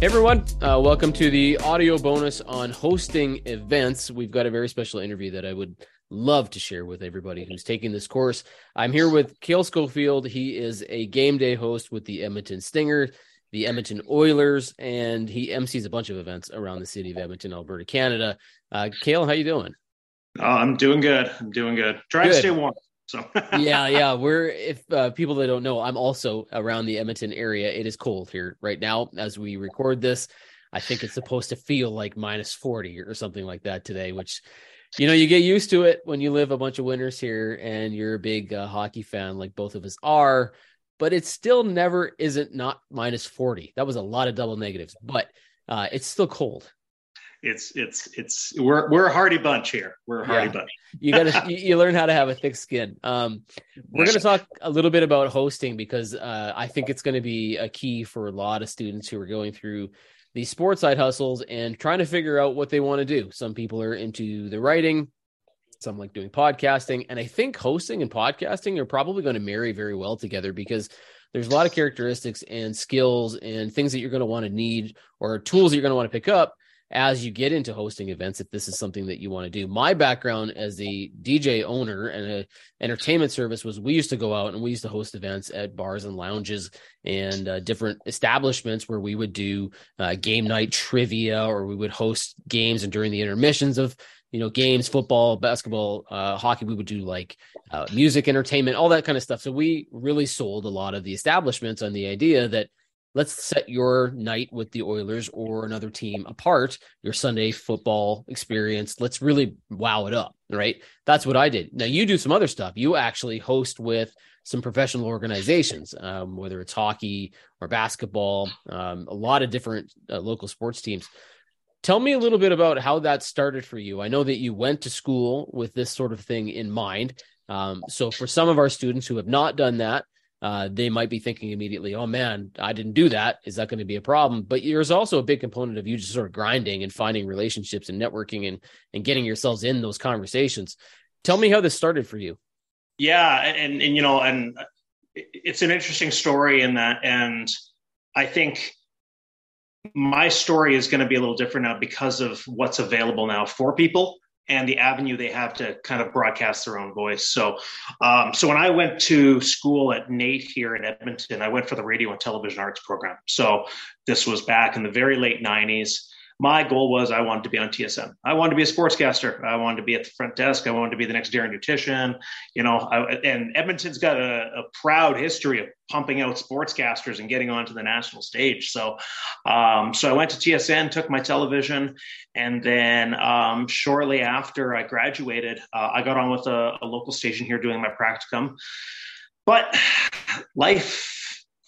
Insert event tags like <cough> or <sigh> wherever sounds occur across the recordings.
Hey everyone, uh, welcome to the audio bonus on hosting events. We've got a very special interview that I would love to share with everybody who's taking this course. I'm here with Kail Schofield. He is a game day host with the Edmonton Stinger, the Edmonton Oilers, and he MCs a bunch of events around the city of Edmonton, Alberta, Canada. Uh, Kail, how you doing? Oh, I'm doing good. I'm doing good. Trying good. to stay warm. So yeah, yeah. <laughs> We're if uh, people that don't know, I'm also around the Edmonton area. It is cold here right now as we record this. I think it's supposed to feel like minus 40 or something like that today, which you know you get used to it when you live a bunch of winters here and you're a big uh, hockey fan like both of us are. But it still never isn't not minus 40. That was a lot of double negatives, but uh, it's still cold it's it's it's we're we're a hardy bunch here. We're a hardy yeah. bunch. <laughs> you gotta you, you, learn how to have a thick skin. Um, we're gonna talk a little bit about hosting because uh, I think it's gonna be a key for a lot of students who are going through these sports side hustles and trying to figure out what they want to do. Some people are into the writing, some like doing podcasting, and I think hosting and podcasting are probably going to marry very well together because there's a lot of characteristics and skills and things that you're going to want to need or tools that you're going to want to pick up as you get into hosting events if this is something that you want to do. My background as a DJ owner and a entertainment service was we used to go out and we used to host events at bars and lounges and uh, different establishments where we would do uh, game night trivia or we would host games and during the intermissions of you know games football basketball uh, hockey we would do like uh, music entertainment all that kind of stuff so we really sold a lot of the establishments on the idea that let's set your night with the Oilers or another team apart, your Sunday football experience. Let's really wow it up, right? That's what I did. Now you do some other stuff. You actually host with some professional organizations, um, whether it's hockey or basketball, um, a lot of different uh, local sports teams. Tell me a little bit about how that started for you. I know that you went to school with this sort of thing in mind. Um, so, for some of our students who have not done that, uh, they might be thinking immediately, oh man, I didn't do that. Is that going to be a problem? But there's also a big component of you just sort of grinding and finding relationships and networking and, and getting yourselves in those conversations. Tell me how this started for you. Yeah. And, and, you know, and it's an interesting story in that. And I think my story is going to be a little different now because of what's available now for people and the avenue they have to kind of broadcast their own voice. So, um, so when I went to school at NAIT here in Edmonton, I went for the radio and television arts program. So this was back in the very late '90s my goal was I wanted to be on TSN. I wanted to be a sportscaster. I wanted to be at the front desk. I wanted to be the next Darren Dutchyshen. You know, I, and Edmonton's got a, a, proud history of pumping out sportscasters and getting onto the national stage. So, um, so I went to TSN, took my television, and then um, shortly after I graduated, uh, I got on with a, a local station here doing my practicum. But <sighs> life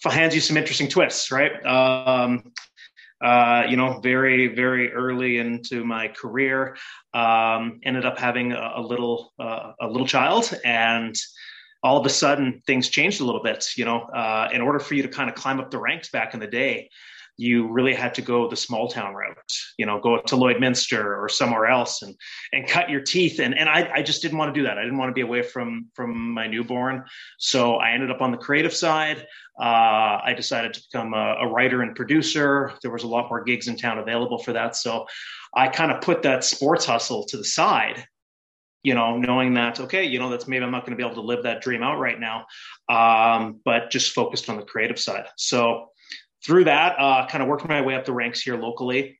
hands you some interesting twists, right? Um, uh, you know, very, very early into my career. Um, ended up having a, a little, uh, a little child, and all of a sudden things changed a little bit. You know, uh, in order for you to kind of climb up the ranks back in the day, you really had to go the small town route, you know, go to Lloydminster or somewhere else and and cut your teeth. And and I, I just didn't want to do that. I didn't want to be away from from my newborn. So I ended up on the creative side. Uh, I decided to become a, a writer and producer. There was a lot more gigs in town available for that. So I kind of put that sports hustle to the side you know, knowing that, okay, you know, that's maybe I'm not going to be able to live that dream out right now, um, but just focused on the creative side. So through that, uh, kind of worked my way up the ranks here locally.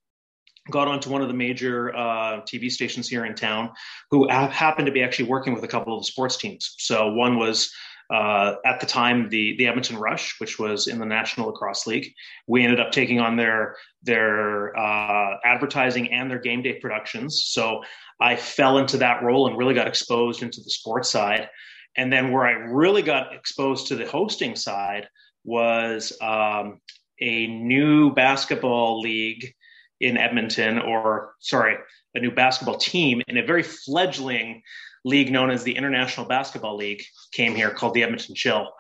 Got onto one of the major uh, TV stations here in town, who ha- happened to be actually working with a couple of the sports teams. So one was uh, at the time the the Edmonton Rush, which was in the National Lacrosse League. We ended up taking on their their uh, advertising and their game day productions. So I fell into that role and really got exposed into the sports side. And then where I really got exposed to the hosting side was um, a new basketball league in Edmonton, or sorry, a new basketball team in a very fledgling league known as the International Basketball League came here called the Edmonton Chill.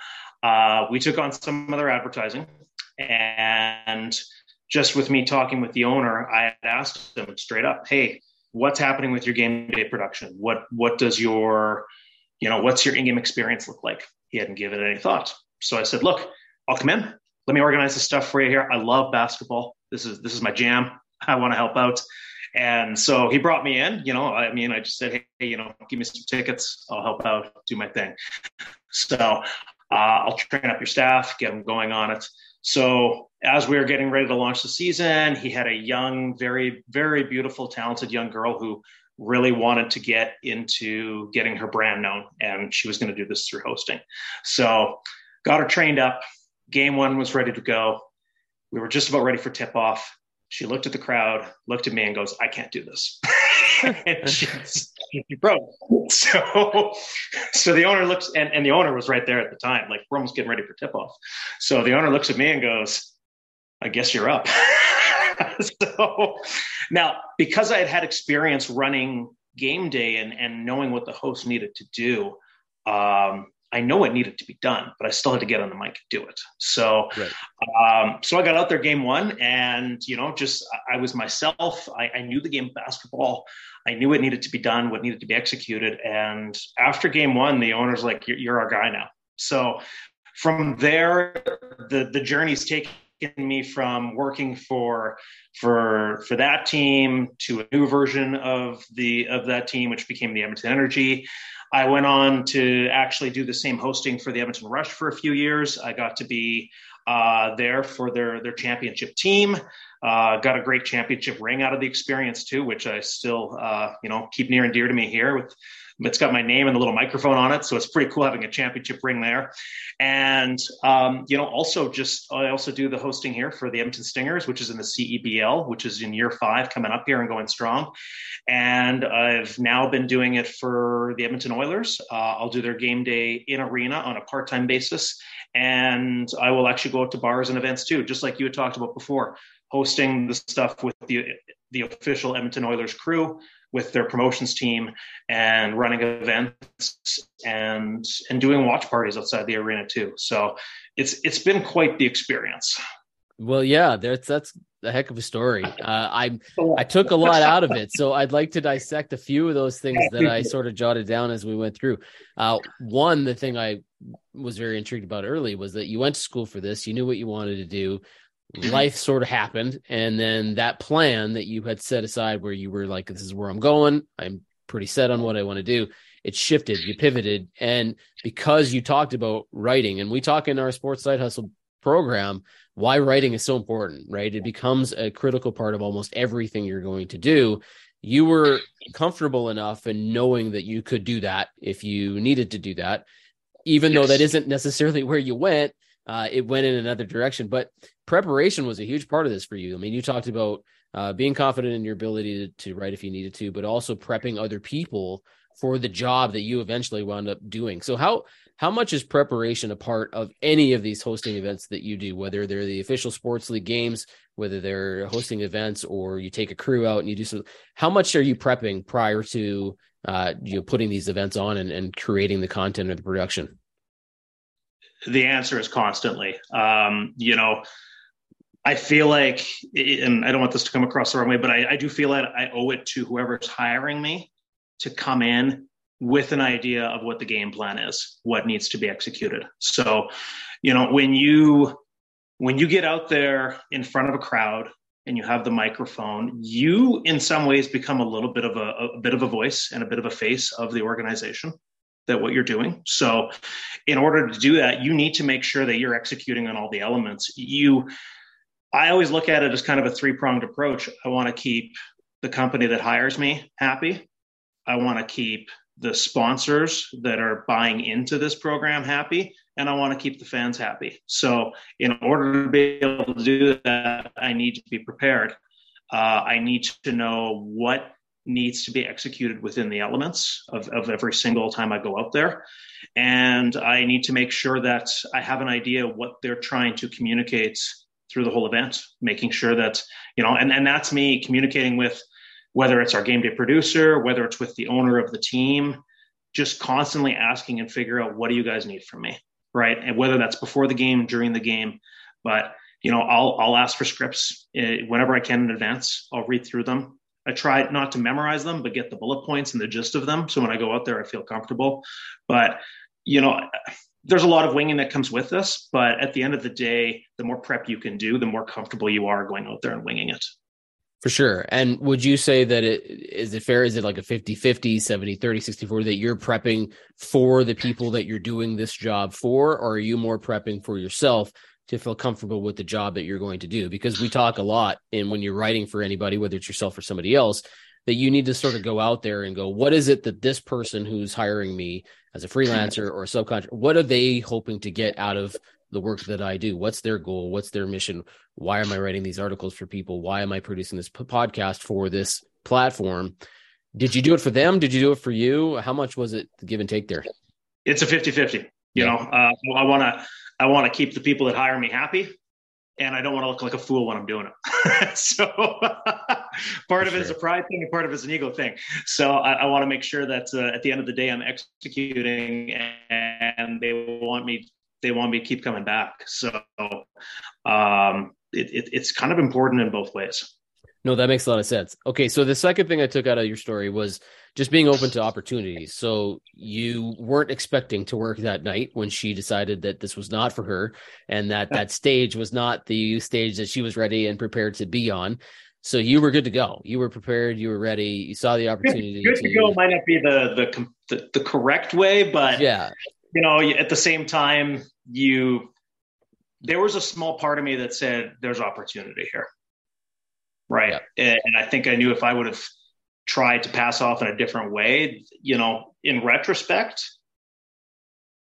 Uh, we took on some other advertising, and just with me talking with the owner, I had asked him straight up, "Hey, what's happening with your game day production? What what does your you know what's your in-game experience look like?" He hadn't given any thought, so I said, "Look, I'll come in. Let me organize the stuff for you here. I love basketball. This is this is my jam. I want to help out. And so he brought me in, you know, I mean, I just said, Hey, you know, give me some tickets. I'll help out, do my thing. So uh, I'll train up your staff, get them going on it. So as we were getting ready to launch the season, he had a young, very, very beautiful, talented young girl who really wanted to get into getting her brand known. And she was going to do this through hosting. So got her trained up. Game one was ready to go. We were just about ready for tip off. She looked at the crowd, looked at me, and goes, I can't do this. <laughs> and broke. So, so the owner looks, and, and the owner was right there at the time. Like, we're almost getting ready for tip off. So the owner looks at me and goes, I guess you're up. <laughs> so now, because I had had experience running game day and, and knowing what the host needed to do, um, I know it needed to be done, but I still had to get on the mic and do it. So, right. um, so I got out there game one, and you know, just I, I was myself. I, I, knew the game of basketball. I knew it needed to be done, what needed to be executed. And after game one, the owner's like, "You're, you're our guy now." So, from there, the the journey's taken me from working for for for that team to a new version of the of that team, which became the Edmonton Energy. I went on to actually do the same hosting for the Edmonton Rush for a few years. I got to be uh, there for their their championship team. Uh, got a great championship ring out of the experience too, which I still uh, you know keep near and dear to me here with it's got my name and the little microphone on it, so it's pretty cool having a championship ring there. And um, you know, also just I also do the hosting here for the Edmonton Stingers, which is in the CEBL, which is in year five, coming up here and going strong. And I've now been doing it for the Edmonton Oilers. Uh, I'll do their game day in arena on a part-time basis, and I will actually go out to bars and events too, just like you had talked about before, hosting the stuff with the the official Edmonton Oilers crew with their promotions team and running events and and doing watch parties outside the arena too. So it's it's been quite the experience. Well, yeah, that's that's a heck of a story. <laughs> Uh, I I took a lot out of it, so I'd like to dissect a few of those things that I sort of jotted down as we went through. Uh, one, the thing I was very intrigued about early was that you went to school for this, you knew what you wanted to do Mm-hmm. life sort of happened and then that plan that you had set aside where you were like this is where i'm going. I'm pretty set on what i want to do it shifted you pivoted and because you talked about writing and we talk in our sports side hustle program why writing is so important right? It becomes a critical part of almost everything you're going to do. You were comfortable enough in knowing that you could do that if you needed to do that even yes. though that isn't necessarily where you went uh, it went in another direction. But preparation was a huge part of this for you. I mean, you talked about uh, being confident in your ability to, to write if you needed to, but also prepping other people for the job that you eventually wound up doing. So how how much is preparation a part of any of these hosting events that you do, whether they're the official sports league games, whether they're hosting events or you take a crew out and you do some? how much are you prepping prior to uh, you know putting these events on and, and creating the content or the production? The answer is constantly. Um, you know, I feel like, and I don't want this to come across the wrong way, but I, I do feel that I owe it to whoever's hiring me to come in with an idea of what the game plan is, what needs to be executed. So, you know, when you when you get out there in front of a crowd and you have the microphone, you in some ways become a little bit of a, a bit of a voice and a bit of a face of the organization that what you're doing. So, in order to do that, you need to make sure that you're executing on all the elements. You, I always look at it as kind of a three pronged approach. I want to keep the company that hires me happy. I want to keep the sponsors that are buying into this program happy and I want to keep the fans happy. So, in order to be able to do that, I need to be prepared. Uh, I need to know what needs to be executed within the elements of, of every single time I go out there. And I need to make sure that I have an idea what they're trying to communicate through the whole event, making sure that, you know, and, and that's me communicating with whether it's our game day producer, whether it's with the owner of the team, just constantly asking and figure out what do you guys need from me, right? And whether that's before the game, during the game, but you know, I'll I'll ask for scripts eh, whenever I can in advance. I'll read through them. I try not to memorize them, but get the bullet points and the gist of them. So when I go out there, I feel comfortable. But you know, there's a lot of winging that comes with this, but at the end of the day, the more prep you can do, the more comfortable you are going out there and winging it. For sure. And would you say that it is it fair? Is it like a 50 50, 70 30, 60 40 that you're prepping for the people that you're doing this job for? Or are you more prepping for yourself to feel comfortable with the job that you're going to do? Because we talk a lot, and when you're writing for anybody, whether it's yourself or somebody else, that you need to sort of go out there and go, what is it that this person who's hiring me as a freelancer or a subcontractor, what are they hoping to get out of the work that I do? What's their goal? What's their mission? Why am I writing these articles for people? Why am I producing this podcast for this platform? Did you do it for them? Did you do it for you? How much was it give and take there? It's a 50 50. You yeah. know, uh, I want to, I want to keep the people that hire me happy and I don't want to look like a fool when I'm doing it. <laughs> so <laughs> part of it is a pride thing, and part of it is an ego thing. So I, I want to make sure that uh, at the end of the day, I'm executing, and they want me. They want me to keep coming back. So um, it, it, it's kind of important in both ways. No, that makes a lot of sense. Okay, so the second thing I took out of your story was just being open to opportunities. So you weren't expecting to work that night when she decided that this was not for her and that that stage was not the stage that she was ready and prepared to be on. So you were good to go. You were prepared. You were ready. You saw the opportunity. Good, good to, to go might not be the, the the the correct way, but yeah, you know, at the same time, you there was a small part of me that said there's opportunity here right? Yeah. And I think I knew if I would have tried to pass off in a different way, you know, in retrospect,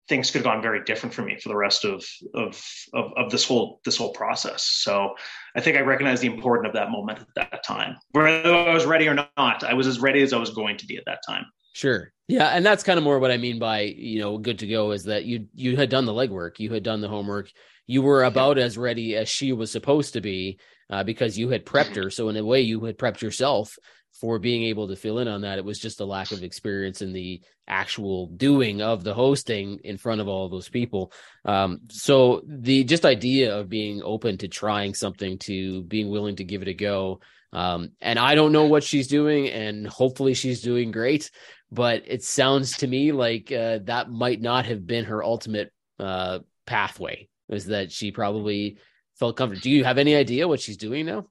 things could have gone very different for me for the rest of, of of of, this whole this whole process. So I think I recognized the importance of that moment at that time. Whether I was ready or not, I was as ready as I was going to be at that time. Sure. Yeah, and that's kind of more what I mean by, you know, good to go is that you you had done the legwork, you had done the homework, you were about yeah. as ready as she was supposed to be uh, because you had prepped her. So in a way, you had prepped yourself for being able to fill in on that. It was just a lack of experience in the actual doing of the hosting in front of all those people. Um, so the just idea of being open to trying something, to being willing to give it a go. Um, and I don't know what she's doing, and hopefully she's doing great. But it sounds to me like uh, that might not have been her ultimate uh, pathway. Is that she probably felt comfortable. Do you have any idea what she's doing now?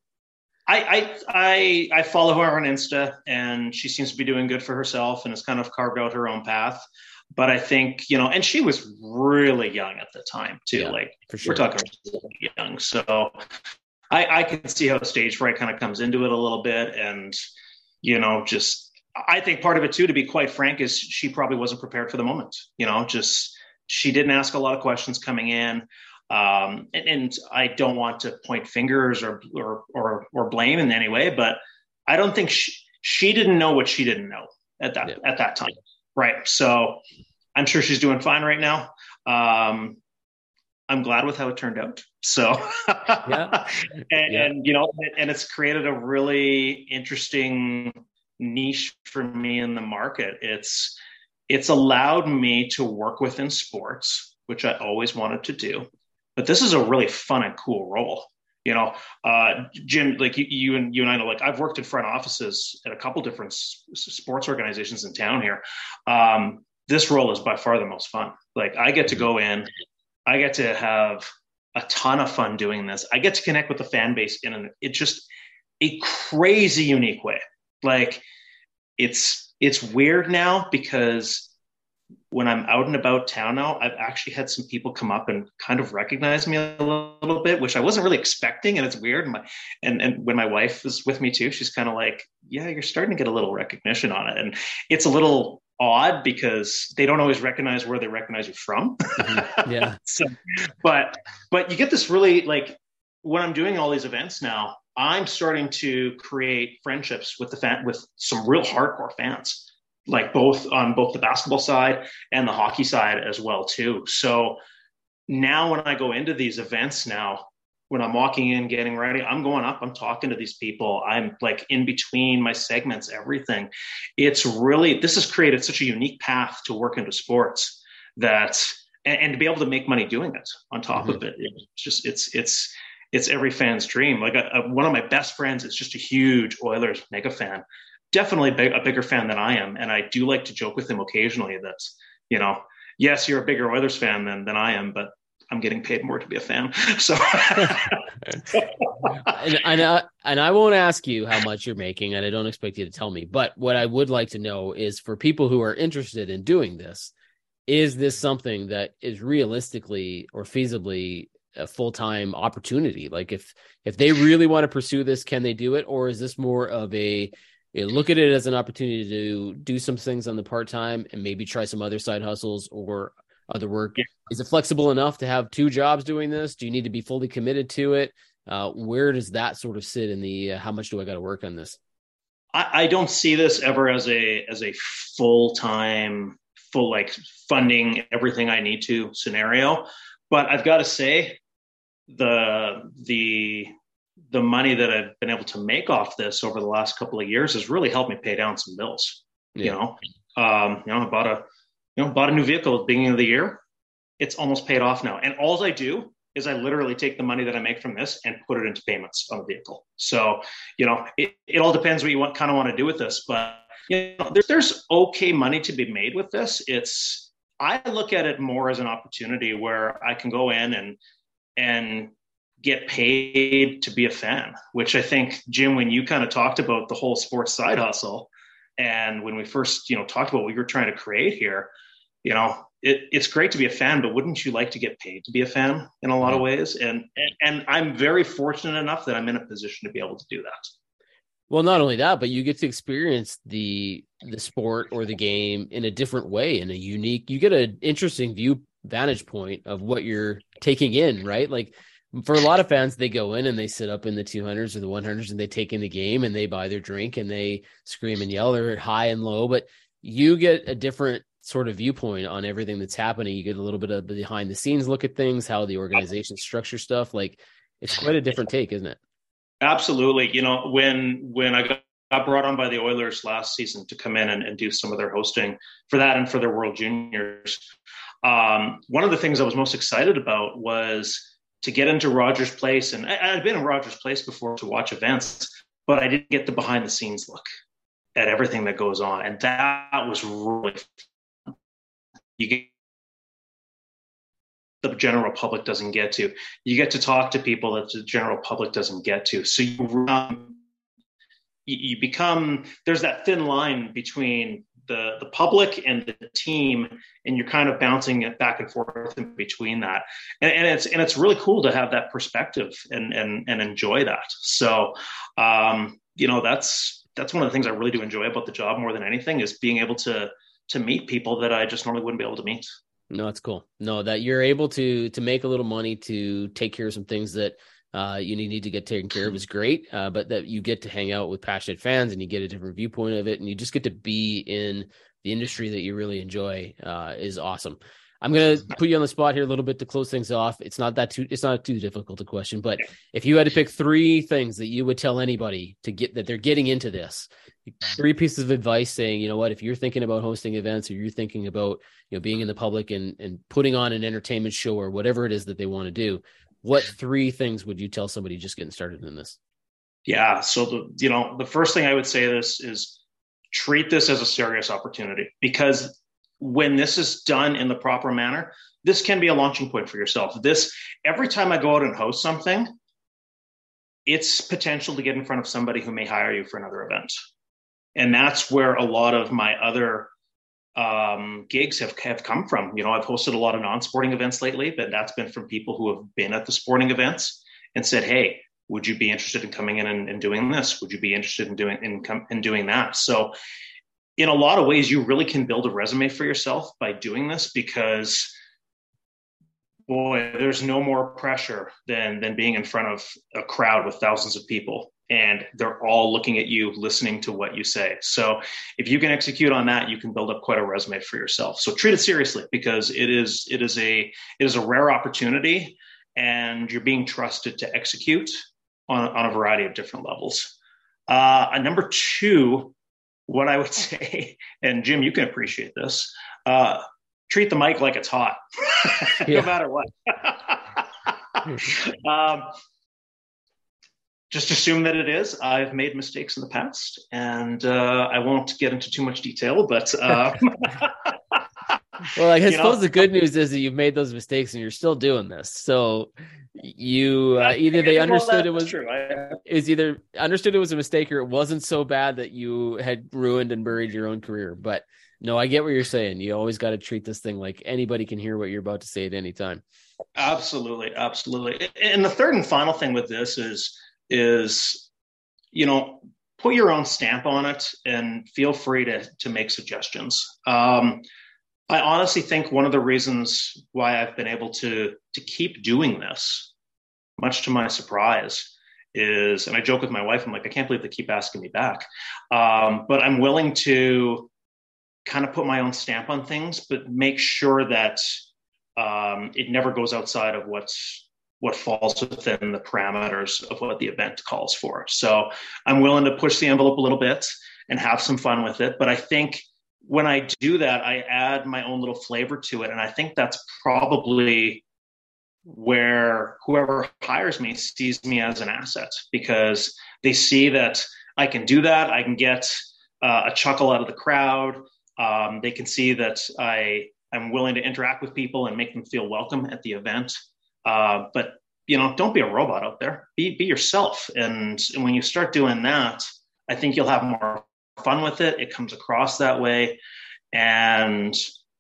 I, I I I follow her on Insta, and she seems to be doing good for herself, and has kind of carved out her own path. But I think you know, and she was really young at the time too. Yeah, like sure. we're talking really young, so I I can see how stage fright kind of comes into it a little bit, and you know, just I think part of it too, to be quite frank, is she probably wasn't prepared for the moment. You know, just she didn't ask a lot of questions coming in. Um, and, and, I don't want to point fingers or, or, or, or, blame in any way, but I don't think she, she didn't know what she didn't know at that, yeah. at that time. Right. So I'm sure she's doing fine right now. Um, I'm glad with how it turned out. So, <laughs> yeah. <laughs> and, yeah. and, you know, and it's created a really interesting niche for me in the market. It's, it's allowed me to work within sports, which I always wanted to do but this is a really fun and cool role. You know, uh, Jim, like you, you, and you and I know, like I've worked in front offices at a couple different s- sports organizations in town here. Um, this role is by far the most fun. Like I get to go in, I get to have a ton of fun doing this. I get to connect with the fan base in an it's just a crazy unique way. Like it's it's weird now because when I'm out and about town now, I've actually had some people come up and kind of recognize me a little bit, which I wasn't really expecting, and it's weird. And my, and, and when my wife is with me too, she's kind of like, "Yeah, you're starting to get a little recognition on it," and it's a little odd because they don't always recognize where they recognize you from. Mm-hmm. Yeah. <laughs> so, but but you get this really like when I'm doing all these events now, I'm starting to create friendships with the fan with some real hardcore fans like both on both the basketball side and the hockey side as well too. So now when I go into these events now, when I'm walking in, getting ready, I'm going up, I'm talking to these people. I'm like in between my segments, everything. It's really, this has created such a unique path to work into sports that, and, and to be able to make money doing it on top mm-hmm. of it. It's just, it's, it's, it's every fan's dream. Like a, a, one of my best friends is just a huge Oilers mega fan definitely big, a bigger fan than I am, and I do like to joke with him occasionally that you know yes, you're a bigger Oilers fan than than I am, but I'm getting paid more to be a fan. <laughs> So, <laughs> and, and, I, and I won't ask you how much you're making, and I don't expect you to tell me. But what I would like to know is for people who are interested in doing this, is this something that is realistically or feasibly a full-time opportunity like if if they really want to pursue this can they do it or is this more of a you know, look at it as an opportunity to do some things on the part-time and maybe try some other side hustles or other work. Yeah. is it flexible enough to have two jobs doing this? Do you need to be fully committed to it? Uh, where does that sort of sit in the uh, how much do i got to work on this? I, I don't see this ever as a as a full-time full like funding everything i need to scenario. But I've got to say, the the the money that I've been able to make off this over the last couple of years has really helped me pay down some bills. Yeah. You know, um, you know, I bought a you know bought a new vehicle at the beginning of the year. It's almost paid off now, and all I do is I literally take the money that I make from this and put it into payments on the vehicle. So, you know, it, it all depends what you want, kind of want to do with this, but you know, there's, there's okay money to be made with this. It's I look at it more as an opportunity where I can go in and and get paid to be a fan, which I think Jim, when you kind of talked about the whole sports side hustle, and when we first you know talked about what you're trying to create here, you know, it, it's great to be a fan, but wouldn't you like to get paid to be a fan in a lot of mm-hmm. ways? And, and and I'm very fortunate enough that I'm in a position to be able to do that. Well, not only that, but you get to experience the the sport or the game in a different way, in a unique. You get an interesting view vantage point of what you're taking in, right? Like for a lot of fans, they go in and they sit up in the 200s or the 100s and they take in the game and they buy their drink and they scream and yell. They're high and low, but you get a different sort of viewpoint on everything that's happening. You get a little bit of behind the scenes look at things, how the organization structure stuff. Like it's quite a different take, isn't it? Absolutely. You know, when when I got, got brought on by the Oilers last season to come in and, and do some of their hosting for that and for their World Juniors, um, one of the things I was most excited about was to get into Rogers Place. And I, had been in Rogers Place before to watch events, but I didn't get the behind the scenes look at everything that goes on. And that was really fun. You get the general public doesn't get to. You get to talk to people that the general public doesn't get to. So you, you become there's that thin line between the the public and the team, and you're kind of bouncing it back and forth in between that. And, and it's and it's really cool to have that perspective and and and enjoy that. So, um, you know, that's that's one of the things I really do enjoy about the job more than anything is being able to to meet people that I just normally wouldn't be able to meet. No, it's cool. No, that you're able to to make a little money to take care of some things that uh, you need to get taken care of is great. Uh, but that you get to hang out with passionate fans and you get a different viewpoint of it, and you just get to be in the industry that you really enjoy uh, is awesome. I'm gonna <laughs> put you on the spot here a little bit to close things off. It's not that too it's not too difficult a question, but if you had to pick three things that you would tell anybody to get that they're getting into this, three pieces of advice saying, you know what, if you're thinking about hosting events or you're thinking about you know being in the public and and putting on an entertainment show or whatever it is that they want to do, what three things would you tell somebody just getting started in this? Yeah, so the you know the first thing I would say this is treat this as a serious opportunity because when this is done in the proper manner, this can be a launching point for yourself. This every time I go out and host something, it's potential to get in front of somebody who may hire you for another event. And that's where a lot of my other um, gigs have, have come from. You know, I've hosted a lot of non-sporting events lately, but that's been from people who have been at the sporting events and said, "Hey, would you be interested in coming in and, and doing this? Would you be interested in doing in, in doing that?" So in a lot of ways, you really can build a resume for yourself by doing this because boy, there's no more pressure than than being in front of a crowd with thousands of people and they're all looking at you, listening to what you say. So if you can execute on that, you can build up quite a resume for yourself. So treat it seriously because it is it is a it is a rare opportunity and you're being trusted to execute on, on a variety of different levels. Uh, number two, what I would <laughs> say, and Jim, you can appreciate this. Uh, treat the mic like it's hot, <laughs> no matter what. <laughs> um, just assume that it is. I've made mistakes in the past, and uh, I won't get into too much detail, but uh, <laughs> well, like, <laughs> I suppose know? the good news is that you've made those mistakes and you're still doing this. So you uh, either they understood it was true. is either understood it was a mistake or it wasn't so bad that you had ruined and buried your own career. But no, I get what you're saying. You always got to treat this thing like anybody can hear what you're about to say at any time. Absolutely, absolutely. And the third and final thing with this is is you know put your own stamp on it and feel free to to make suggestions. Um, I honestly think one of the reasons why I've been able to to keep doing this, much to my surprise, is and I joke with my wife, I'm like, I can't believe they keep asking me back. Um, but I'm willing to kind of put my own stamp on things, but make sure that um, it never goes outside of what's what falls within the parameters of what the event calls for. So I'm willing to push the envelope a little bit and have some fun with it. But I think when I do that, I add my own little flavor to it. And I think that's probably where whoever hires me sees me as an asset because they see that I can do that. I can get uh, a chuckle out of the crowd. Um, they can see that I am willing to interact with people and make them feel welcome at the event. Uh, but you know, don't be a robot out there. Be be yourself. And, and when you start doing that, I think you'll have more fun with it. It comes across that way, and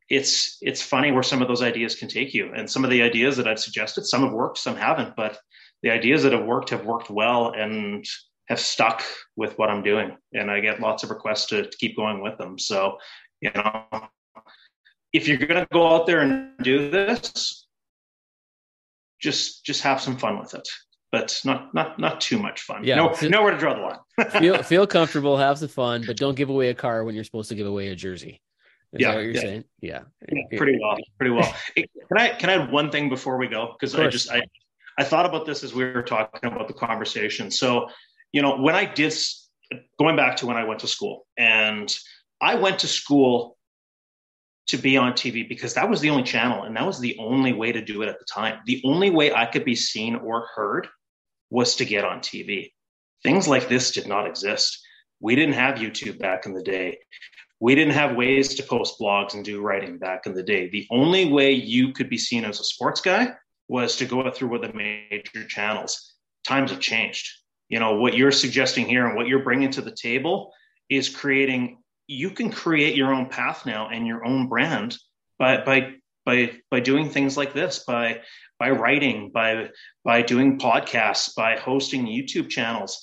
it's it's funny where some of those ideas can take you. And some of the ideas that I've suggested, some have worked, some haven't. But the ideas that have worked have worked well and have stuck with what I'm doing. And I get lots of requests to, to keep going with them. So, you know, if you're going to go out there and do this, just just have some fun with it but not not not too much fun. Yeah, no, feel, nowhere to draw the line. <laughs> feel feel comfortable, have some fun, but don't give away a car when you're supposed to give away a jersey. Is yeah, what you're yeah. saying? Yeah. yeah. pretty well, pretty well. can I can I add one thing before we go? Because I just I I thought about this as we were talking about the conversation. So, you know, when I did going back to when I went to school, and I went to school to be on TV because that was the only channel and that was the only way to do it at the time. The only way I could be seen or heard was to get on TV. Things like this did not exist. We didn't have YouTube back in the day. We didn't have ways to post blogs and do writing back in the day. The only way you could be seen as a sports guy was to go through with the major channels. Times have changed. You know, what you're suggesting here and what you're bringing to the table is creating you can create your own path now and your own brand by by by by doing things like this by by writing by by doing podcasts by hosting youtube channels.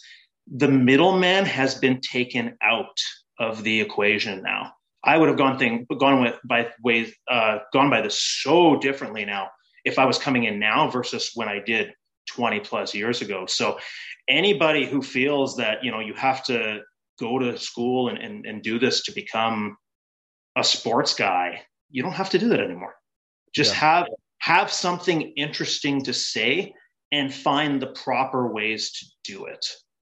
The middleman has been taken out of the equation now. I would have gone thing gone with by ways uh, gone by this so differently now if i was coming in now versus when i did 20 plus years ago. So anybody who feels that you know you have to go to school and, and, and do this to become a sports guy, you don't have to do that anymore. Just yeah. have have something interesting to say and find the proper ways to do it.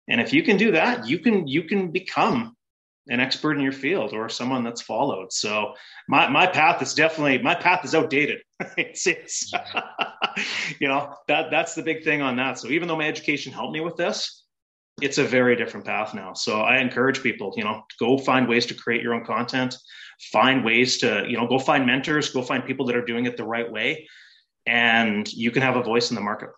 And if you can do that, you can you can become an expert in your field or someone that's followed. So my my path is definitely my path is outdated. <laughs> it's, it's <laughs> you know that that's the big thing on that. So even though my education helped me with this, it's a very different path now. So I encourage people, you know, go find ways to create your own content, find ways to, you know, go find mentors, go find people that are doing it the right way, and you can have a voice in the market.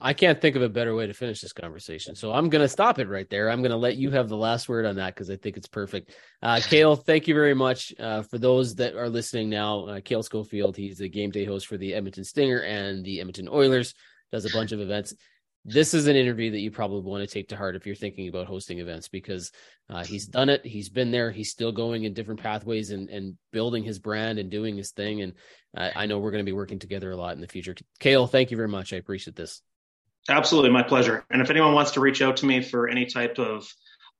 I can't think of a better way to finish this conversation. So I'm going to stop it right there. I'm going to let you have the last word on that because I think it's perfect. Uh, Kail, thank you very much. Uh, for those that are listening now, uh, Kail Schofield, he's a game day host for the Edmonton Stinger and the Edmonton Oilers, does a bunch of events this is an interview that you probably want to take to heart if you're thinking about hosting events because uh, he's done it. He's been there. He's still going in different pathways and, and building his brand and doing his thing. And uh, I know we're going to be working together a lot in the future. Kail, thank you very much. I appreciate this. Absolutely. My pleasure. And if anyone wants to reach out to me for any type of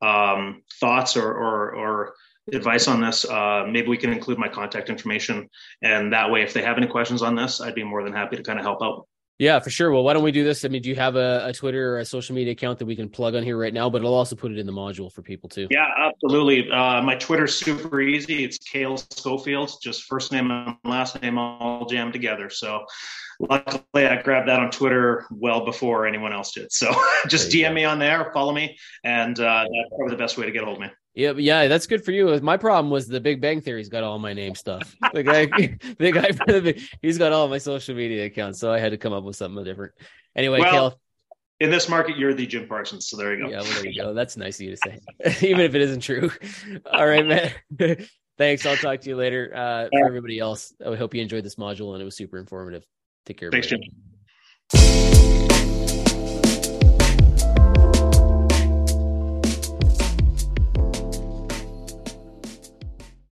um, thoughts or, or, or advice on this, uh, maybe we can include my contact information. And that way, if they have any questions on this, I'd be more than happy to kind of help out. Yeah, for sure. Well, why don't we do this? I mean, do you have a, a, Twitter or a social media account that we can plug on here right now? But I'll also put it in the module for people too. Yeah, absolutely. Uh, my Twitter's super easy. It's Kail Schofield, just first name and last name all jammed together. So luckily, I grabbed that on Twitter well before anyone else did. So <laughs> just DM go. me on there, follow me, and uh, that's probably the best way to get a hold of me. Yeah, yeah, that's good for you. My problem was the Big Bang Theory's got all my name stuff. The guy, <laughs> the guy for the he's got all my social media accounts, so I had to come up with something different. Anyway, well, in this market, you're the Jim Parsons. So there you go. Yeah, well, there you go. <laughs> That's nice of you to say, <laughs> even if it isn't true. All right, man. Thanks. I'll talk to you later. Uh, for everybody else, I hope you enjoyed this module and it was super informative. Take care. Thanks, Jim.